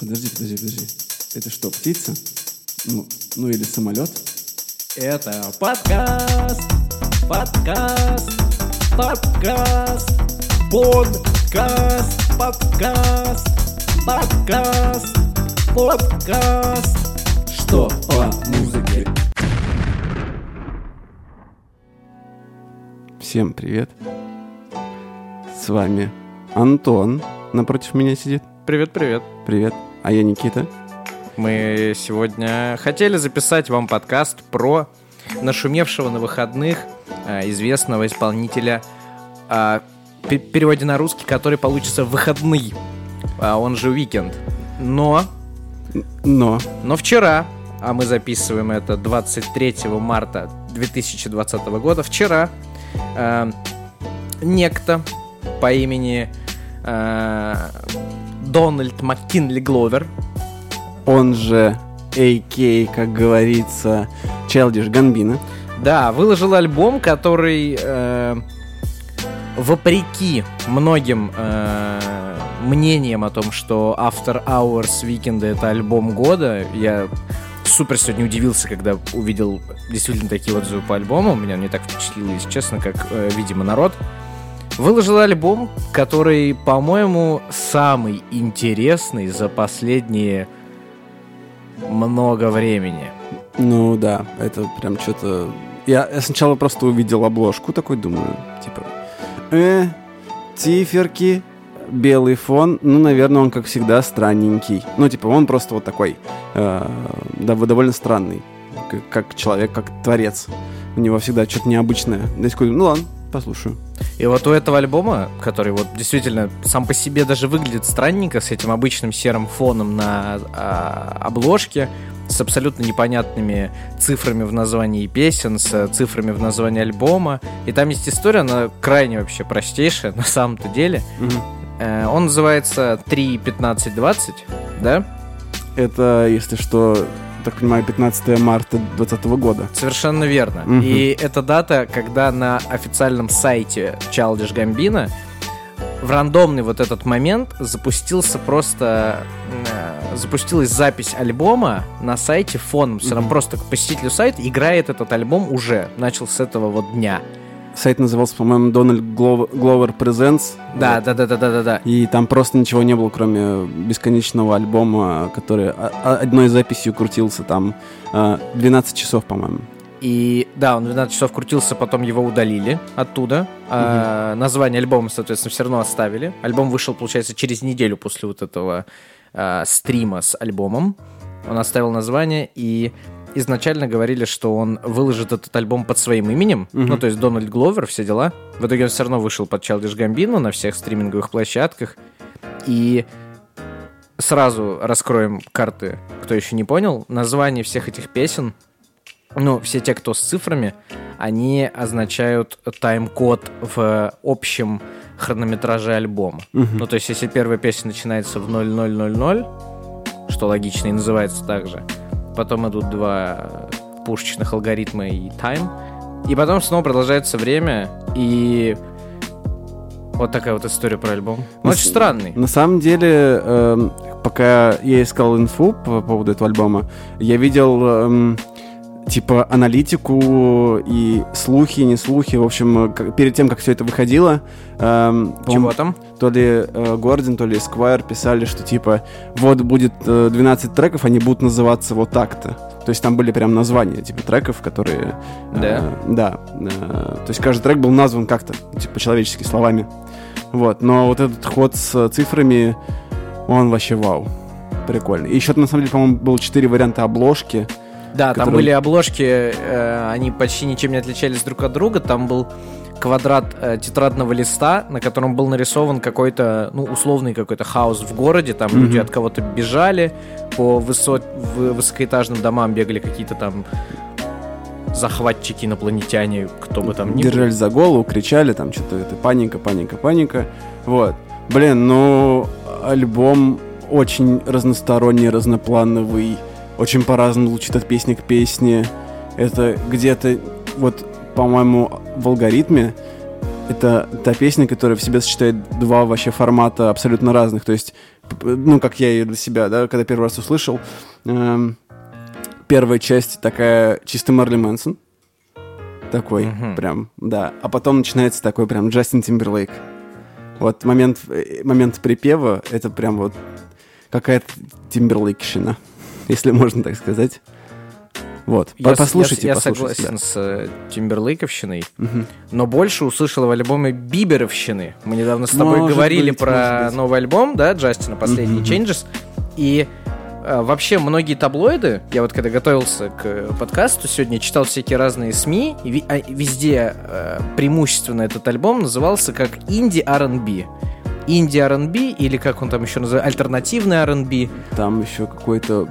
Подожди, подожди, подожди. Это что, птица? Ну, ну или самолет? Это подкаст, подкаст, подкаст, подкаст, подкаст, подкаст, подкаст. Что по музыке? Всем привет. С вами Антон. Напротив меня сидит. Привет, привет. Привет. А я Никита. Мы сегодня хотели записать вам подкаст про нашумевшего на выходных а, известного исполнителя, а, пе- переводе на русский, который получится выходный, а он же Уикенд. Но, Но но вчера, а мы записываем это 23 марта 2020 года, вчера а, некто по имени а, Дональд МакКинли Гловер, он же AK, как говорится, Челдиш Ганбина. Да, выложил альбом, который, э, вопреки многим э, мнениям о том, что After Hours Weekend это альбом года, я супер сегодня удивился, когда увидел действительно такие отзывы по альбому. Меня не так впечатлило, если честно, как, э, видимо, народ. Выложил альбом, который, по-моему, самый интересный за последние много времени. Ну да, это прям что-то... Я, я сначала просто увидел обложку, такой думаю, типа, э, циферки, белый фон, ну, наверное, он, как всегда, странненький. Ну, типа, он просто вот такой, э, довольно странный, как, человек, как творец. У него всегда что-то необычное. Да, ну ладно, послушаю. И вот у этого альбома, который вот действительно сам по себе даже выглядит странненько, с этим обычным серым фоном на а, обложке, с абсолютно непонятными цифрами в названии песен, с цифрами в названии альбома. И там есть история, она крайне вообще простейшая на самом-то деле. Э, он называется 3.15.20, да? Это, если что, так понимаю, 15 марта 2020 года. Совершенно верно. Мгм. И это дата, когда на официальном сайте Childish Gambino в рандомный вот этот момент запустился просто... э, запустилась запись альбома на сайте фоном. Все равно Мгм. просто к посетителю сайта играет этот альбом уже. Начал с этого вот дня. Сайт назывался, по-моему, Дональд Глов- Гловер Presents. Да, Вот. да, да, да, да, да, да. И там просто ничего не было, кроме бесконечного альбома, который одной записью крутился там а, 12 часов, по-моему. И да, он 12 часов крутился, потом его удалили оттуда. А, название альбома, соответственно, все равно оставили. Альбом вышел, получается, через неделю после вот этого а, стрима с альбомом. Он оставил название и изначально говорили, что он выложит этот альбом под своим именем. Мгм. Ну, то есть Дональд Гловер, все дела. В итоге он все равно вышел под Childish Gambino на всех стриминговых площадках. И сразу раскроем карты, кто еще не понял. Название всех этих песен ну, все те, кто с цифрами, они означают тайм-код в общем хронометраже альбома. Мгм. Ну, то есть, если первая песня начинается в 0000, что логично и называется так же, потом идут два пушечных алгоритма и тайм, и потом снова продолжается время, и вот такая вот история про альбом. Он Ну, очень странный. На самом деле, эм, пока я искал инфу по поводу этого альбома, я видел эм, типа аналитику и слухи, не слухи. В общем, э, как- перед тем, как все это выходило, эм, Чего там? то ли э, то ли Esquire писали, что типа вот будет э, 12 треков, они будут называться вот так-то. То есть там были прям названия типа треков, которые... э, Да? да. э, то есть каждый трек был назван как-то, типа человеческими словами. Вот, но вот этот ход с цифрами, он вообще вау. Прикольно. И еще, на самом деле, по-моему, было 4 варианта обложки. Да, там которые- были обложки, э, они почти ничем не отличались друг от друга. Там был квадрат э, тетрадного листа, на котором был нарисован какой-то, ну, условный какой-то хаос в городе. Там Мгм. люди от кого-то бежали, по высот... в- высокоэтажным домам бегали какие-то там захватчики, инопланетяне, кто бы там ни был. Держались за голову, кричали, там что-то это паника, паника, паника. Вот. Блин, ну, альбом очень разносторонний, разноплановый, очень по-разному звучит от песни к песне. Это где-то, вот, по-моему, в алгоритме это та песня, которая в себе сочетает два вообще формата абсолютно разных. То есть ну, как я ее для себя, да, когда первый раз услышал, эм, первая часть такая чисто Марли Мэнсон. Такой, Мгм. прям, да. А потом начинается такой прям Джастин Тимберлейк. Вот момент, э, момент припева, это прям вот какая-то Тимберлейкщина, если можно так сказать. Вот, Я, послушайте, я, я послушайте. согласен с э, Тимберлейковщиной, да. Мгм. но больше услышал в альбоме Биберовщины. Мы недавно с тобой Может говорили быть, про новый альбом, да, Джастина, последний Мгм. Changes. И э, вообще многие таблоиды, я вот когда готовился к подкасту сегодня, читал всякие разные СМИ, и а, везде э, преимущественно этот альбом назывался как инди R&B. Инди R&B, или как он там еще называется, альтернативный R&B. Там еще какой-то...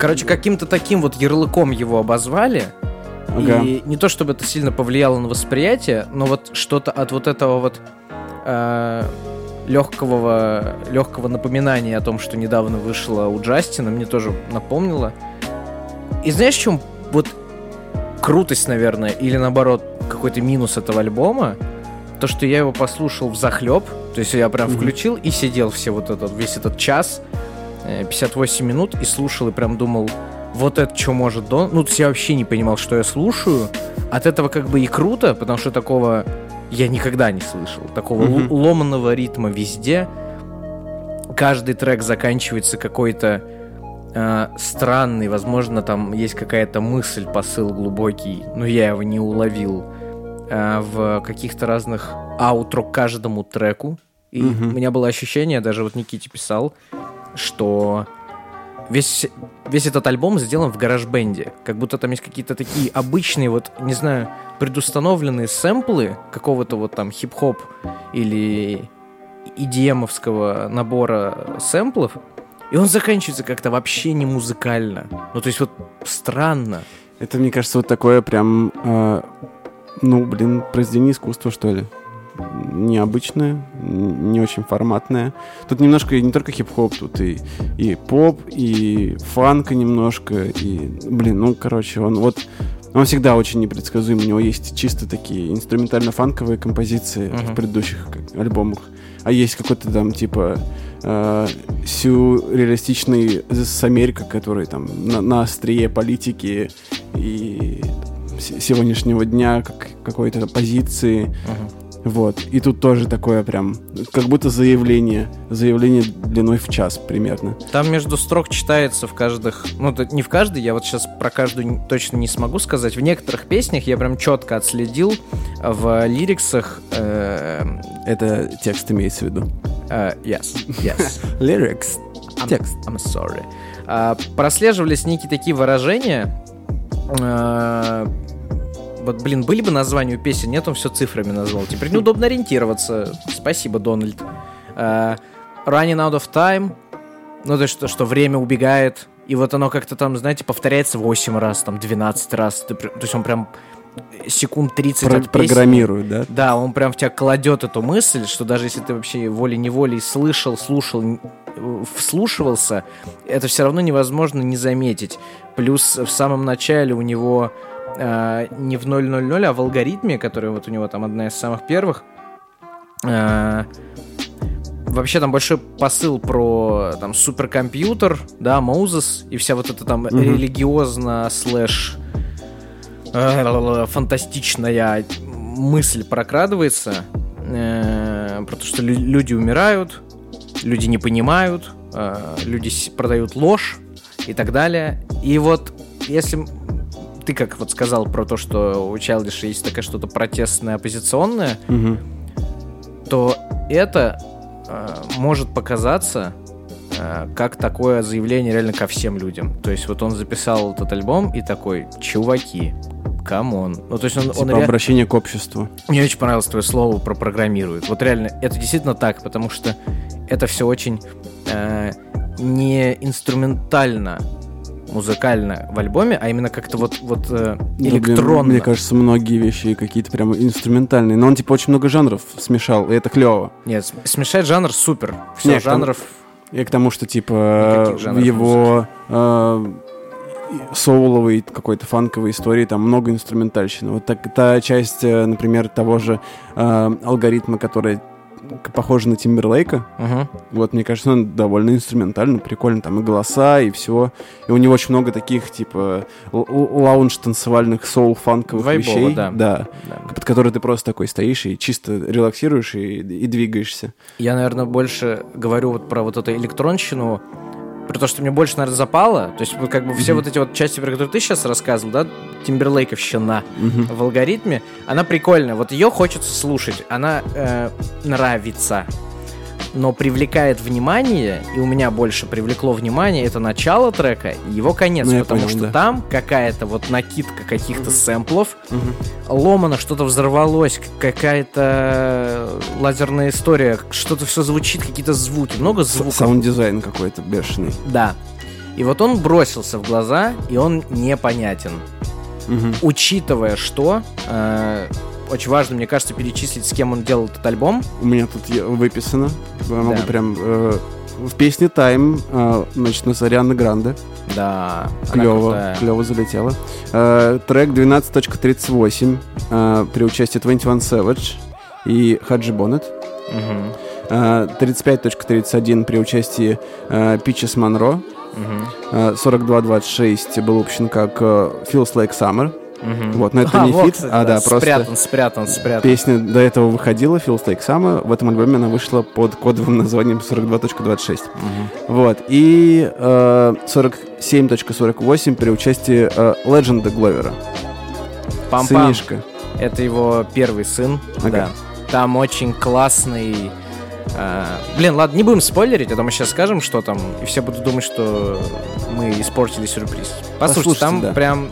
Короче, каким-то таким вот ярлыком его обозвали. Ага. И не то чтобы это сильно повлияло на восприятие, но вот что-то от вот этого вот легкого, легкого напоминания о том, что недавно вышло у Джастина, мне тоже напомнило. И знаешь, в чем вот крутость, наверное, или наоборот какой-то минус этого альбома? То, что я его послушал в захлеб, то есть я прям включил и сидел все вот этот, весь этот час, э, 58 минут, и слушал, и прям думал, вот это что может Дон? Ну, то есть я вообще не понимал, что я слушаю. От этого как бы и круто, потому что такого я никогда не слышал. Такого л- ломаного ритма везде. Каждый трек заканчивается какой-то э, странный, возможно, там есть какая-то мысль, посыл глубокий, но я его не уловил э, в каких-то разных аутро к каждому треку. И Мгм. у меня было ощущение, даже вот Никите писал, что весь, весь этот альбом сделан в гараж-бенде. Как будто там есть какие-то такие обычные, вот, не знаю, предустановленные сэмплы какого-то вот там хип-хоп или EDM-овского набора сэмплов, и он заканчивается как-то вообще не музыкально. Ну, то есть вот странно. Это, мне кажется, вот такое прям, э, ну, блин, произведение искусства, что ли. Необычное, н- не очень форматное. Тут немножко не только хип-хоп, тут и, и поп, и фанка немножко, и, блин, ну, короче, он вот... Он всегда очень непредсказуем. У него есть чисто такие инструментально-фанковые композиции Мгм. в предыдущих альбомах. А есть какой-то там, типа, э, сюрреалистичный с Америка, который там на, на острие политики и сегодняшнего дня, как какой-то позиции. Вот. И тут тоже такое прям, как будто заявление. Заявление длиной в час примерно. Там между строк читается в каждых... Ну, не в каждой, я вот сейчас про каждую точно не смогу сказать. В некоторых песнях я прям четко отследил в лириксах... э, Это текст имеется в виду. э, yes, yes. Lyrics. I'm, Текст. I'm sorry. А, прослеживались некие такие выражения. а, вот, блин, были бы названия у песен, нет, он все цифрами назвал. Теперь неудобно ориентироваться. Спасибо, Дональд. А, running out of time. Ну, то есть, что, что время убегает. И вот оно как-то там, знаете, повторяется 8 раз, там 12 раз. Ты то есть он прям секунд 30 Про- от песни. программирует, да? Да, он прям в тебя кладет эту мысль, что даже если ты вообще волей-неволей слышал, слушал, вслушивался, это все равно невозможно не заметить. Плюс в самом начале у него э, не в 0.00, а в алгоритме, который вот у него там одна из самых первых, э, Вообще там большой посыл про там суперкомпьютер, да, Moses и вся вот эта там Мгм. религиозно слэш э, фантастичная мысль прокрадывается э, про то, что лю- люди умирают, люди не понимают, э, люди продают ложь и так далее. И вот если ты как вот сказал про то, что у Чайлдиша есть такая что-то протестное, оппозиционное, Мгм. то это э, может показаться э, как такое заявление реально ко всем людям. То есть вот он записал этот альбом и такой, чуваки, come on. Ну, то есть он, он Типа ре- обращение к обществу. Мне очень понравилось твое слово про программирует. Вот реально, это действительно так, потому что это все очень э, не инструментально музыкально в альбоме, а именно как-то вот, вот э, Ну, блин, электронно. Мне кажется, многие вещи какие-то прям инструментальные. Но он, типа, очень много жанров смешал, и это клево. Нет, смешать жанр супер. Все Не, к тому- жанров. И к тому, что, типа, его э, соуловой какой-то фанковой истории там много инструментальщины. Вот так, та часть, э, например, того же э, алгоритма, которая к- похожа на Тимберлейка. Мгм. Вот, мне кажется, он довольно инструментально, прикольно. Там и голоса, и все. И у него очень много таких, типа, л- л- лаунж-танцевальных соул-фанковых Вайбово, вещей. да. Да. Да. Под которые ты просто такой стоишь и чисто релаксируешь и, и двигаешься. Я, наверное, больше говорю вот про вот эту электронщину, про то, что мне больше, наверное, запало. То есть, вот как бы все вот эти вот части, про которые ты сейчас рассказывал, да, Тимберлейковщина Мгм. в алгоритме, она прикольная. Вот ее хочется слушать, она э, нравится. Но привлекает внимание, и у меня больше привлекло внимание, это начало трека и его конец, Ну, потому понял, что да. там какая-то вот накидка каких-то сэмплов, Мгм. ломано, что-то взорвалось, какая-то лазерная история, что-то все звучит, какие-то звуки, много звуков. Саунд-дизайн какой-то бешеный. Да. И вот он бросился в глаза, и он непонятен. Мгм. Учитывая, что э, очень важно, мне кажется, перечислить, с кем он делал этот альбом. У меня тут выписано. Я могу Да. прям... э, в песне «Time», э, значит, у нас Ариана Гранде. Да, Клево, клево залетело. Э, трек 12.38 э, при участии 21 Savage и Хаджи Боннет. Мгм, Э, 35.31 при участии э, Peaches Monroe. мгм, Э, 42.26 был выпущен как э, Feels Like Summer. Мгм. Вот, но это А, не вот, feat, кстати, а да, просто Спрятан, спрятан, спрятан. песня до этого выходила, Feels Like Summer. В этом альбоме она вышла под кодовым названием 42.26. Мгм. Вот. И э, 47.48 при участии э, Легенда Гловера. Пам-пам. Сынишка. Это его первый сын. Ага. Да. Там очень классный. э, блин, ладно, не будем спойлерить, а то мы сейчас скажем, что там, и все будут думать, что мы испортили сюрприз. Послушайте, Послушайте, там да. прям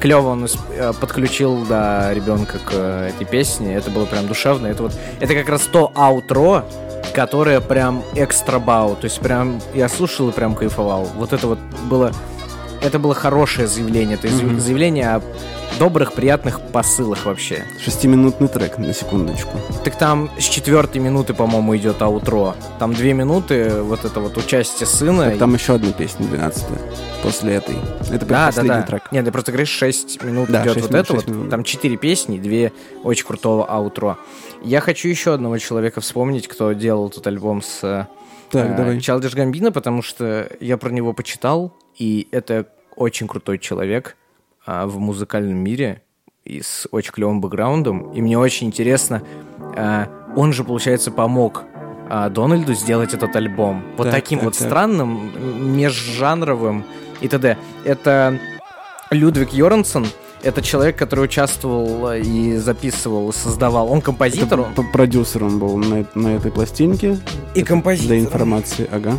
клево он э, подключил да, ребенка к э, этой песне. Это было прям душевно. Это вот это как раз то аутро, которое прям экстра бау. То есть прям я слушал и прям кайфовал. Вот это вот было. Это было хорошее заявление. Это Мгм. заявление о добрых, приятных посылах вообще. Шестиминутный трек, на секундочку. Так там с четвертой минуты, по-моему, идет аутро. Там две минуты, вот это вот участие сына. Так там еще одна песня, 12 после этой. Это да, да, последний да. трек. Нет, ты просто говоришь, 6 минут Да, идет шесть вот минут, это шесть вот. минут. Там четыре песни, две очень крутого аутро. Я хочу еще одного человека вспомнить, кто делал этот альбом с э, Так, э, давай. Childish Gambino, потому что я про него почитал, и это очень крутой человек а, в музыкальном мире и с очень клевым бэкграундом. И мне очень интересно, а, он же, получается, помог а, Дональду сделать этот альбом. Вот Так, таким так, вот так. странным, межжанровым и т.д. Это Людвиг Йорнсон. Это человек, который участвовал и записывал, и создавал. Он композитор, он- Продюсер он был на, на этой пластинке. и композитор. Для информации, ага.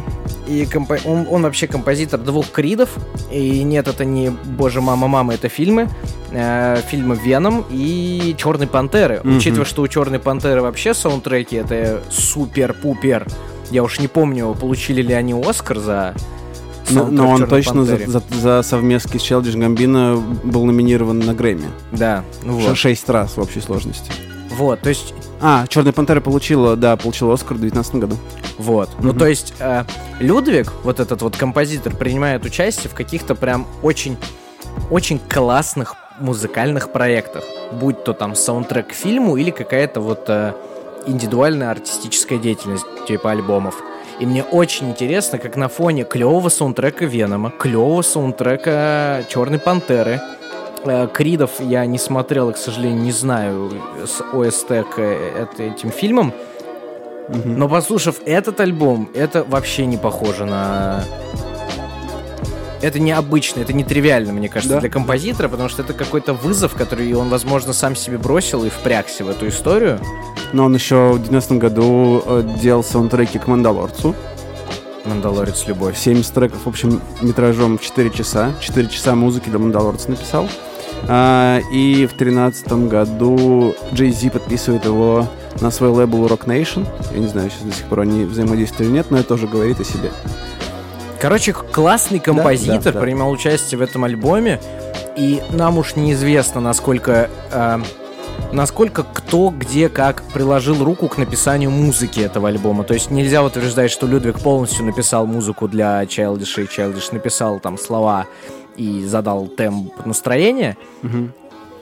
И компо- он, он вообще композитор двух кридов. И нет, это не Боже, мама, мама, это фильмы. Э, фильмы Веном и Черной Пантеры. Мгм. Учитывая, что у Черной Пантеры вообще саундтреки это супер-пупер. Я уж не помню, получили ли они Оскар за Но, саундтрек но он «Чёрной точно за, Пантере». за, за совместки с Челдиш Гамбино был номинирован на Грэмми. Да, ну вот. Шесть раз в общей сложности. Вот, то есть А, Черная пантера получила, да, получила Оскар в 2019 году. Вот. Ну, Мгм. то есть, э, Людвиг, вот этот вот композитор, принимает участие в каких-то прям очень, очень классных музыкальных проектах. Будь то там саундтрек к фильму или какая-то вот э, индивидуальная артистическая деятельность, типа альбомов. И мне очень интересно, как на фоне клевого саундтрека Венома, клевого саундтрека Черной Пантеры, э, Кридов я не смотрел, и, к сожалению, не знаю с ОСТ к этим фильмам, Мгм. но послушав этот альбом, это вообще не похоже на... Это необычно, это нетривиально, мне кажется, Да. для композитора, потому что это какой-то вызов, который он, возможно, сам себе бросил и впрягся в эту историю. Но он еще в 2019 году э, делал саундтреки к Мандалорцу. Мандалорец любовь. 70 треков общим метражом в 4 часа. 4 часа музыки для Мандалорца написал. А, и в 2013 году Джей Зи подписывает его на свой лейбл Rock Nation. Я не знаю, сейчас до сих пор они взаимодействуют или нет, но это тоже говорит о себе. Короче, классный композитор да, да. принимал участие в этом альбоме, и нам уж неизвестно, насколько, э, насколько кто, где, как приложил руку к написанию музыки этого альбома. То есть нельзя утверждать, что Людвиг полностью написал музыку для Childish, и Childish написал там слова и задал темп настроения.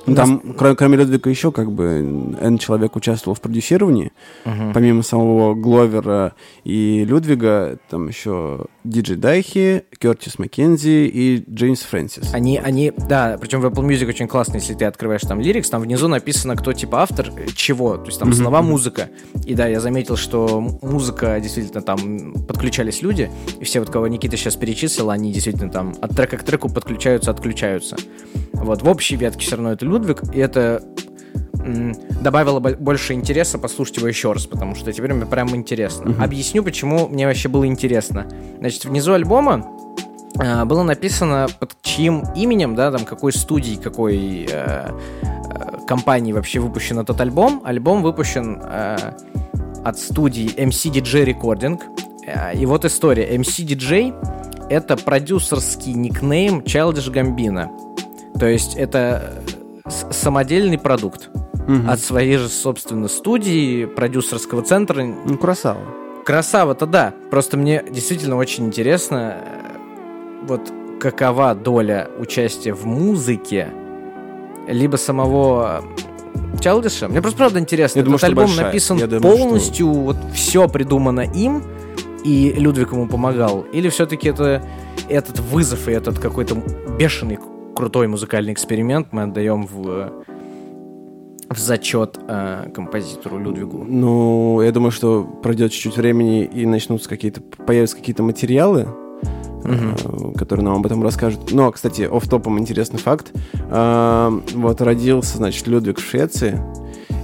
Ну, там, кроме, кроме Людвига, еще как бы N человек участвовал в продюсировании. Мгм. Помимо самого Гловера и Людвига, там еще Диджей Дайхи, Кертис Маккензи и Джеймс Фрэнсис. Они, они, да, причем в Apple Music очень классно, если ты открываешь там лирикс, там внизу написано, кто типа автор э, чего, то есть там Мгм, слова, музыка. И да, я заметил, что музыка, действительно, там подключались люди, и все вот, кого Никита сейчас перечислил, они действительно там от трека к треку подключаются, отключаются. Вот, в общей ветке все равно это Людвиг, и это добавило бо- больше интереса послушать его еще раз, потому что теперь мне прям интересно. Мгм. Объясню, почему мне вообще было интересно. Значит, внизу альбома а, было написано под чьим именем, да, там какой студии, какой э, э, компании вообще выпущен этот альбом. Альбом выпущен э, от студии MCDJ Recording. Э, И вот история. MCDJ — это продюсерский никнейм Childish Gambino. То есть это э, самодельный продукт Мгм. от своей же, собственно, студии, продюсерского центра. Ну, красава. Красава-то да. Просто мне действительно очень интересно, э, вот какова доля участия в музыке, либо самого э, Чалдиша. Мне просто правда интересно. Я думаю, Этот что альбом большая. написан Я думаю, что- полностью, вот все придумано им, и Людвиг ему помогал. Или все-таки это этот вызов и этот какой-то бешеный крутой музыкальный эксперимент мы отдаем в в зачет э, композитору Людвигу. Ну, я думаю, что пройдет чуть-чуть времени и начнутся какие-то, появятся какие-то материалы, Мгм. э, которые нам об этом расскажут. Но, кстати, офф-топом интересный факт. Э, Вот родился, значит, Людвиг в Швеции.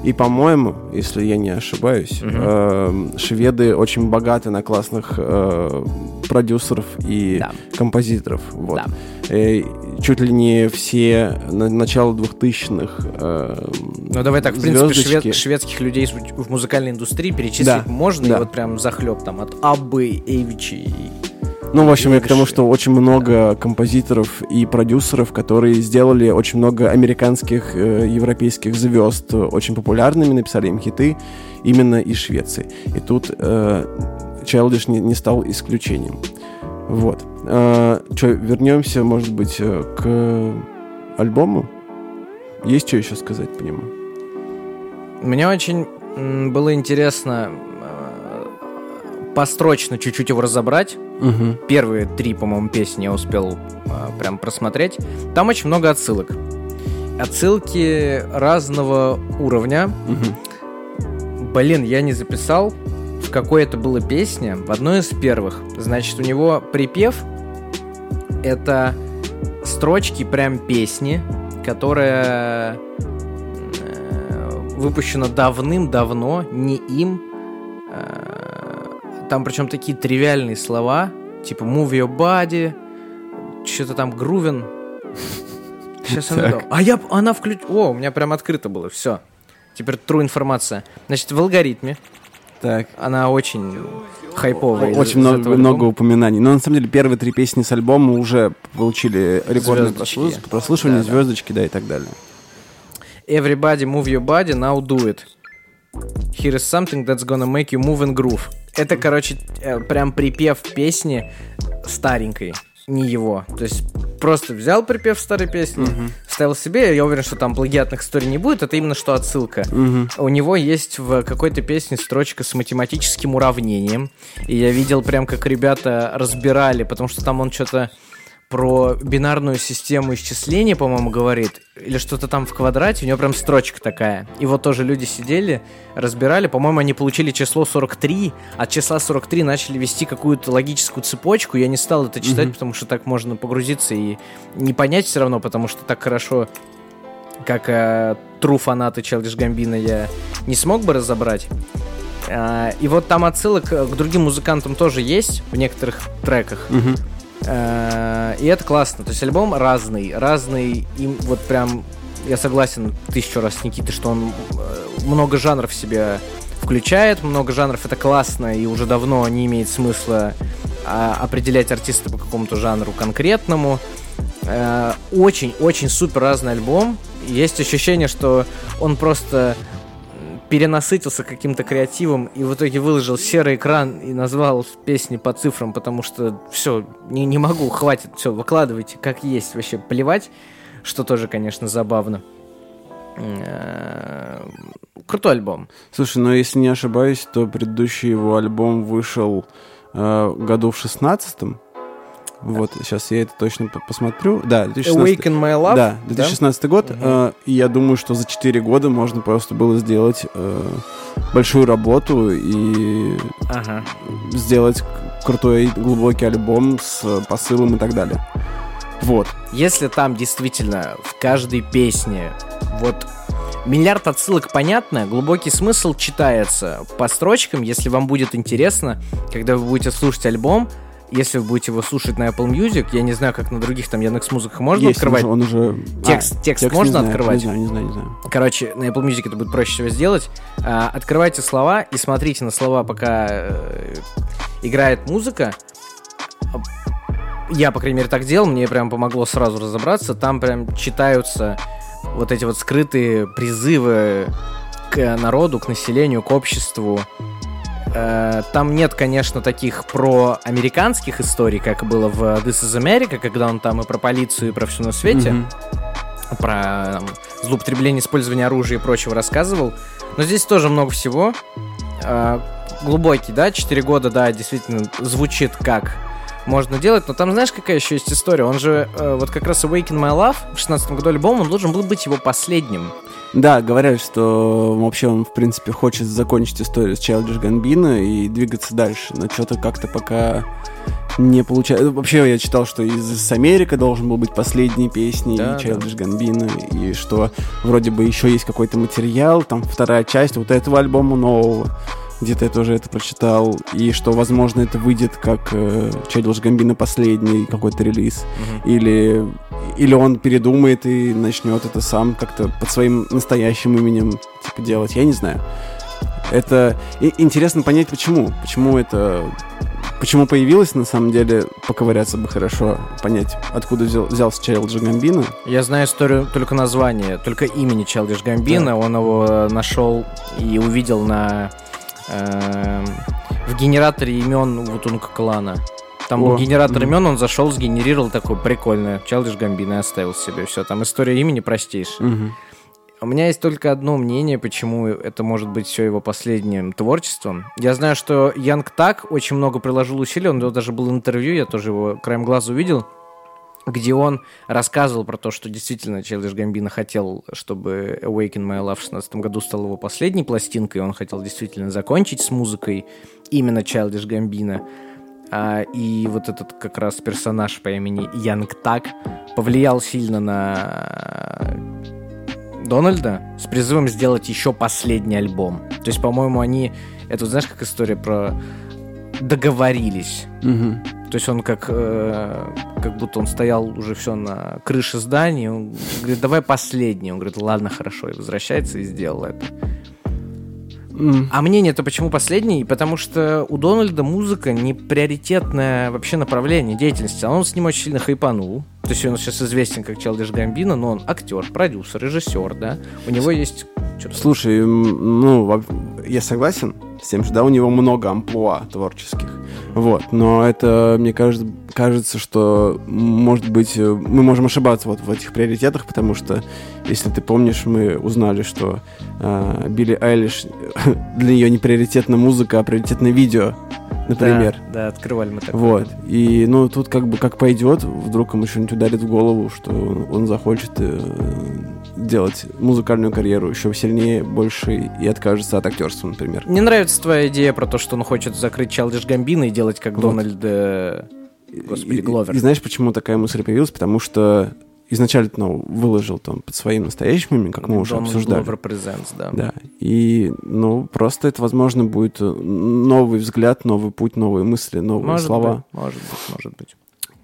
И, по-моему, если я не ошибаюсь, Мгм. э, шведы очень богаты на классных э, продюсеров и Да. композиторов. Вот. Да. Э, чуть ли не все на начало 2000-х э, Ну давай так, в принципе, звездочки. швед- шведских людей в музыкальной индустрии перечислить Да, можно, да. и вот прям захлеб там от Аббы, Эйвичи и... Ну, в общем, я к тому, что очень много композиторов и продюсеров, которые сделали очень много американских, э, европейских звезд э, очень популярными, написали им хиты именно из Швеции. И тут э, Childish не, не стал исключением. Вот. что, вернемся, может быть, э, к альбому? Есть что еще сказать по нему? Мне очень было интересно э, построчно чуть-чуть его разобрать. Угу. Первые три, по-моему, песни я успел э, прям просмотреть. Там очень много отсылок. Отсылки разного уровня. Блин, я не записал, в какой это была песня. В одной из первых. Значит, у него припев — это строчки прям песни, которая э, выпущена давным-давно, не им. Там причем такие тривиальные слова, типа move your body, что-то там грувен. Сейчас она... Так. А я... Она включ... О, у меня прям открыто было, все. Теперь true информация. Значит, в алгоритме Так. она очень хайповая. Очень много, много упоминаний. Но на самом деле первые три песни с альбома уже получили рекордные прослуш- прослушивания, Да, да. звездочки, да, и так далее. Everybody move your body, now do it. Here is something that's gonna make you move and groove. Это, короче, э, прям припев песни старенькой, не его. То есть просто взял припев старой песни, вставил себе, я уверен, что там плагиатных историй не будет, это именно что отсылка. Мгм. У него есть в какой-то песне строчка с математическим уравнением. И я видел прям, как ребята разбирали, потому что там он что-то про бинарную систему исчисления, по-моему, говорит, или что-то там в квадрате, у него прям строчка такая. И вот тоже люди сидели, разбирали, по-моему, они получили число 43, от числа 43 начали вести какую-то логическую цепочку, я не стал это читать, потому что так можно погрузиться и не понять все равно, потому что так хорошо как э, true фанаты Челдиш Гамбина я не смог бы разобрать. А, и вот там отсылок к другим музыкантам тоже есть в некоторых треках. Мгм. Э, И это классно. То есть альбом разный, разный. Им вот прям я согласен тысячу раз с Никитой, что он э, много жанров в себе включает, много жанров это классно, и уже давно не имеет смысла а, определять артиста по какому-то жанру конкретному. Э, Очень-очень супер разный альбом. Есть ощущение, что он просто перенасытился каким-то креативом и в итоге выложил серый экран и назвал песни по цифрам, потому что все, не, не могу, хватит, все, выкладывайте как есть, вообще плевать, что тоже, конечно, забавно. Э, Крутой альбом. Слушай, ну если не ошибаюсь, то предыдущий его альбом вышел э, году в шестнадцатом. Вот, сейчас я это точно по- посмотрю. Да, 2016. Awaken My Love. Да, 2016 год. Мгм. э, и я думаю, что за 4 года можно просто было сделать э, большую работу и Ага. сделать крутой глубокий альбом с посылом и так далее. Вот. Если там действительно в каждой песне вот миллиард отсылок понятно, глубокий смысл читается по строчкам, если вам будет интересно, когда вы будете слушать альбом, если вы будете его слушать на Apple Music, я не знаю, как на других там Яндекс Музыках можно Есть, открывать. Он уже... Текст- А, текст не можно знаю, открывать? Не знаю, не знаю, не знаю. Короче, на Apple Music это будет проще всего сделать. А, открывайте слова и смотрите на слова, пока э, играет музыка. Я, по крайней мере, так делал, мне прям помогло сразу разобраться. Там прям читаются вот эти вот скрытые призывы к народу, к населению, к обществу. Э, Там нет, конечно, таких про американских историй, как было в This is America, когда он там и про полицию, и про все на свете Мгм. про там, злоупотребление, использование оружия и прочего рассказывал. Но здесь тоже много всего. А, глубокий, да, 4 года, да, действительно звучит как можно делать, но там знаешь, какая еще есть история? Он же, э, вот как раз Awaken My Love в 16 году альбом, он должен был быть его последним. Да, говорят, что вообще он, в принципе, хочет закончить историю с Childish Gambino и двигаться дальше, но что-то как-то пока не получается. Вообще, я читал, что из Америка должен был быть последней песней Да, Childish Gambino, и что вроде бы еще есть какой-то материал, там вторая часть вот этого альбома нового. Где-то я тоже это прочитал. И что, возможно, это выйдет как э, Childish Gambino последний какой-то релиз. Или, или он передумает и начнет это сам как-то под своим настоящим именем типа, делать. Я не знаю. Это и- интересно понять, почему. Почему это... Почему появилось, на самом деле, поковыряться бы хорошо, понять, откуда взял, взялся Childish Gambino. Я знаю историю только название, только имени Чалдиш Гамбина. Он его нашел и увидел на в генераторе имен Вутунка клана. Там был О, генератор мгм. имен, он зашел, сгенерировал такой прикольный Чалдиш Гамбина оставил себе. Все, там история имени простейшая. Мгм. У меня есть только одно мнение, почему это может быть все его последним творчеством. Я знаю, что Янг Так очень много приложил усилий, него даже было интервью, я тоже его краем глаза увидел, где он рассказывал про то, что действительно Челдиш Гамбина хотел, чтобы Awaken My Love в 16 году стал его последней пластинкой, он хотел действительно закончить с музыкой именно Childish Гамбина. А, и вот этот как раз персонаж по имени Янг Так повлиял сильно на Дональда с призывом сделать еще последний альбом. То есть, по-моему, они... Это, знаешь, как история про договорились. Мгм. То есть он как, э, как будто он стоял уже все на крыше здания. Он говорит, давай последний. Он говорит, ладно, хорошо. И возвращается и сделал это. М. А мнение-то почему последний? Потому что у Дональда музыка не приоритетное вообще направление деятельности. А он с ним очень сильно хайпанул. То есть он сейчас известен как Челдиш Гамбина, но он актер, продюсер, режиссер, да. У него есть... Что-то Слушай, ну, я согласен с тем, что да, у него много амплуа творческих. Вот, но это, мне кажется, кажется, что, может быть, э, мы можем ошибаться вот в этих приоритетах, потому что, если ты помнишь, мы узнали, что э, Билли Айлиш, для нее не приоритетна музыка, а приоритетное видео, например. Да, да, открывали мы такое. Вот. И, ну, тут как бы как пойдет, вдруг ему что-нибудь ударит в голову, что он, он захочет э, делать музыкальную карьеру еще сильнее, больше и откажется от актерства, например. Мне нравится твоя идея про то, что он хочет закрыть Чалдиш Гамбина и делать как Вот. Дональд... э, Господи, И- Гловер. И, знаешь, почему такая мысль появилась? Потому что изначально ну, выложил там под своим настоящим именем, как мы уже Дональд обсуждали. Гловер Presents, да. Да. И, ну, просто это, возможно, будет э, новый взгляд, новый путь, новые мысли, новые Может слова. быть, может быть, может быть.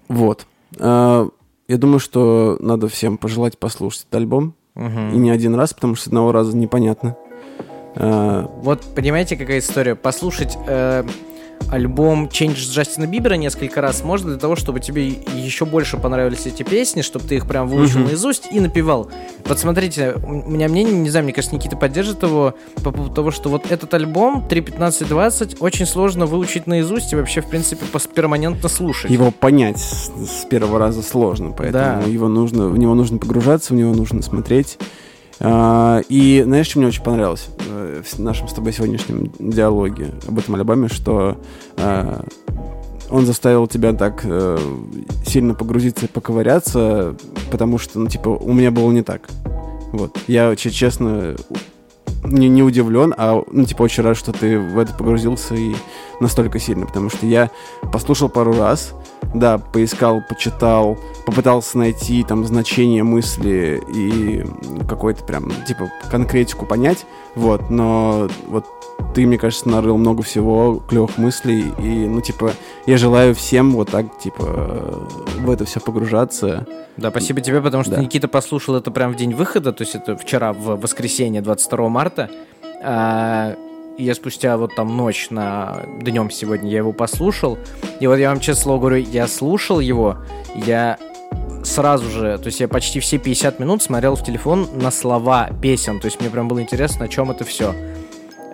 Вот. А, Я думаю, что надо всем пожелать послушать этот альбом. И не один раз, потому что с одного раза непонятно. А, Вот понимаете, какая история? Послушать э, альбом Change Джастина Бибера несколько раз можно для того, чтобы тебе еще больше понравились эти песни, чтобы ты их прям выучил Мгм. наизусть и напевал. Вот смотрите, у меня мнение, не знаю, мне кажется, Никита поддержит его по поводу того, что вот этот альбом 3.15.20 очень сложно выучить наизусть и вообще, в принципе, перманентно слушать. его понять с, с первого раза сложно, поэтому Да. его нужно, в него нужно погружаться, в него нужно смотреть. А, и знаешь, что мне очень понравилось э, в нашем с тобой сегодняшнем диалоге об этом альбоме, что а, он заставил тебя так э, сильно погрузиться и поковыряться, потому что, ну, типа, у меня было не так. Вот. Я, честно, не, не удивлен, а, ну, типа, очень рад, что ты в это погрузился и настолько сильно, потому что я послушал пару раз, да, поискал, почитал, попытался найти там значение мысли и какой-то прям, типа, конкретику понять, вот, но вот ты, мне кажется, нарыл много всего, клевых мыслей, и, ну, типа, я желаю всем вот так, типа, в это все погружаться. Да, спасибо тебе, потому что да. Никита послушал это прям в день выхода, то есть это вчера, в воскресенье, 22 марта, а, я спустя вот там ночь на днем сегодня я его послушал, и вот я вам честно слово говорю, я слушал его, я сразу же, то есть я почти все 50 минут смотрел в телефон на слова песен, то есть мне прям было интересно, о чем это все.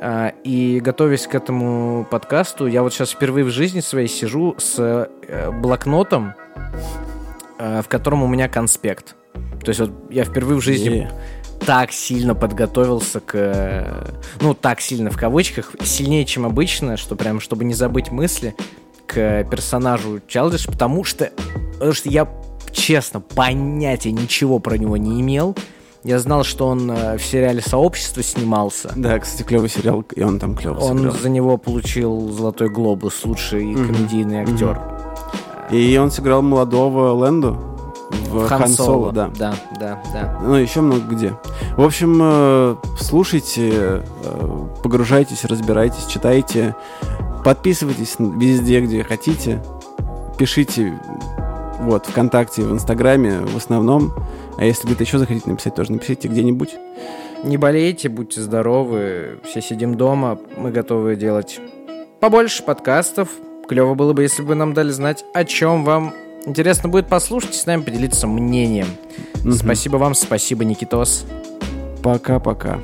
А, и готовясь к этому подкасту, я вот сейчас впервые в жизни своей сижу с э, блокнотом, э, в котором у меня конспект. То есть вот я впервые в жизни yeah. Так сильно подготовился к... Ну, так сильно в кавычках, сильнее, чем обычно, что прям, чтобы не забыть мысли, к персонажу Чалдиш, потому что, потому что я, честно, понятия ничего про него не имел. Я знал, что он э, в сериале «Сообщество» снимался. Да, кстати, клевый сериал, и он там клево Он сыграл. за него получил «Золотой глобус», лучший mm-hmm. комедийный актер. Mm-hmm. И он сыграл молодого Лэнду в Хан, Хан Соло, да. Да, да, да. Ну, еще много где. В общем, э, слушайте, э, погружайтесь, разбирайтесь, читайте. Подписывайтесь везде, где хотите. Пишите вот, ВКонтакте, в Инстаграме в основном. А если где-то еще захотите написать, тоже напишите где-нибудь. Не болейте, будьте здоровы, все сидим дома, мы готовы делать побольше подкастов. Клево было бы, если бы нам дали знать, о чем вам интересно будет послушать и с нами поделиться мнением. Угу. Спасибо вам, спасибо, Никитос. Пока-пока.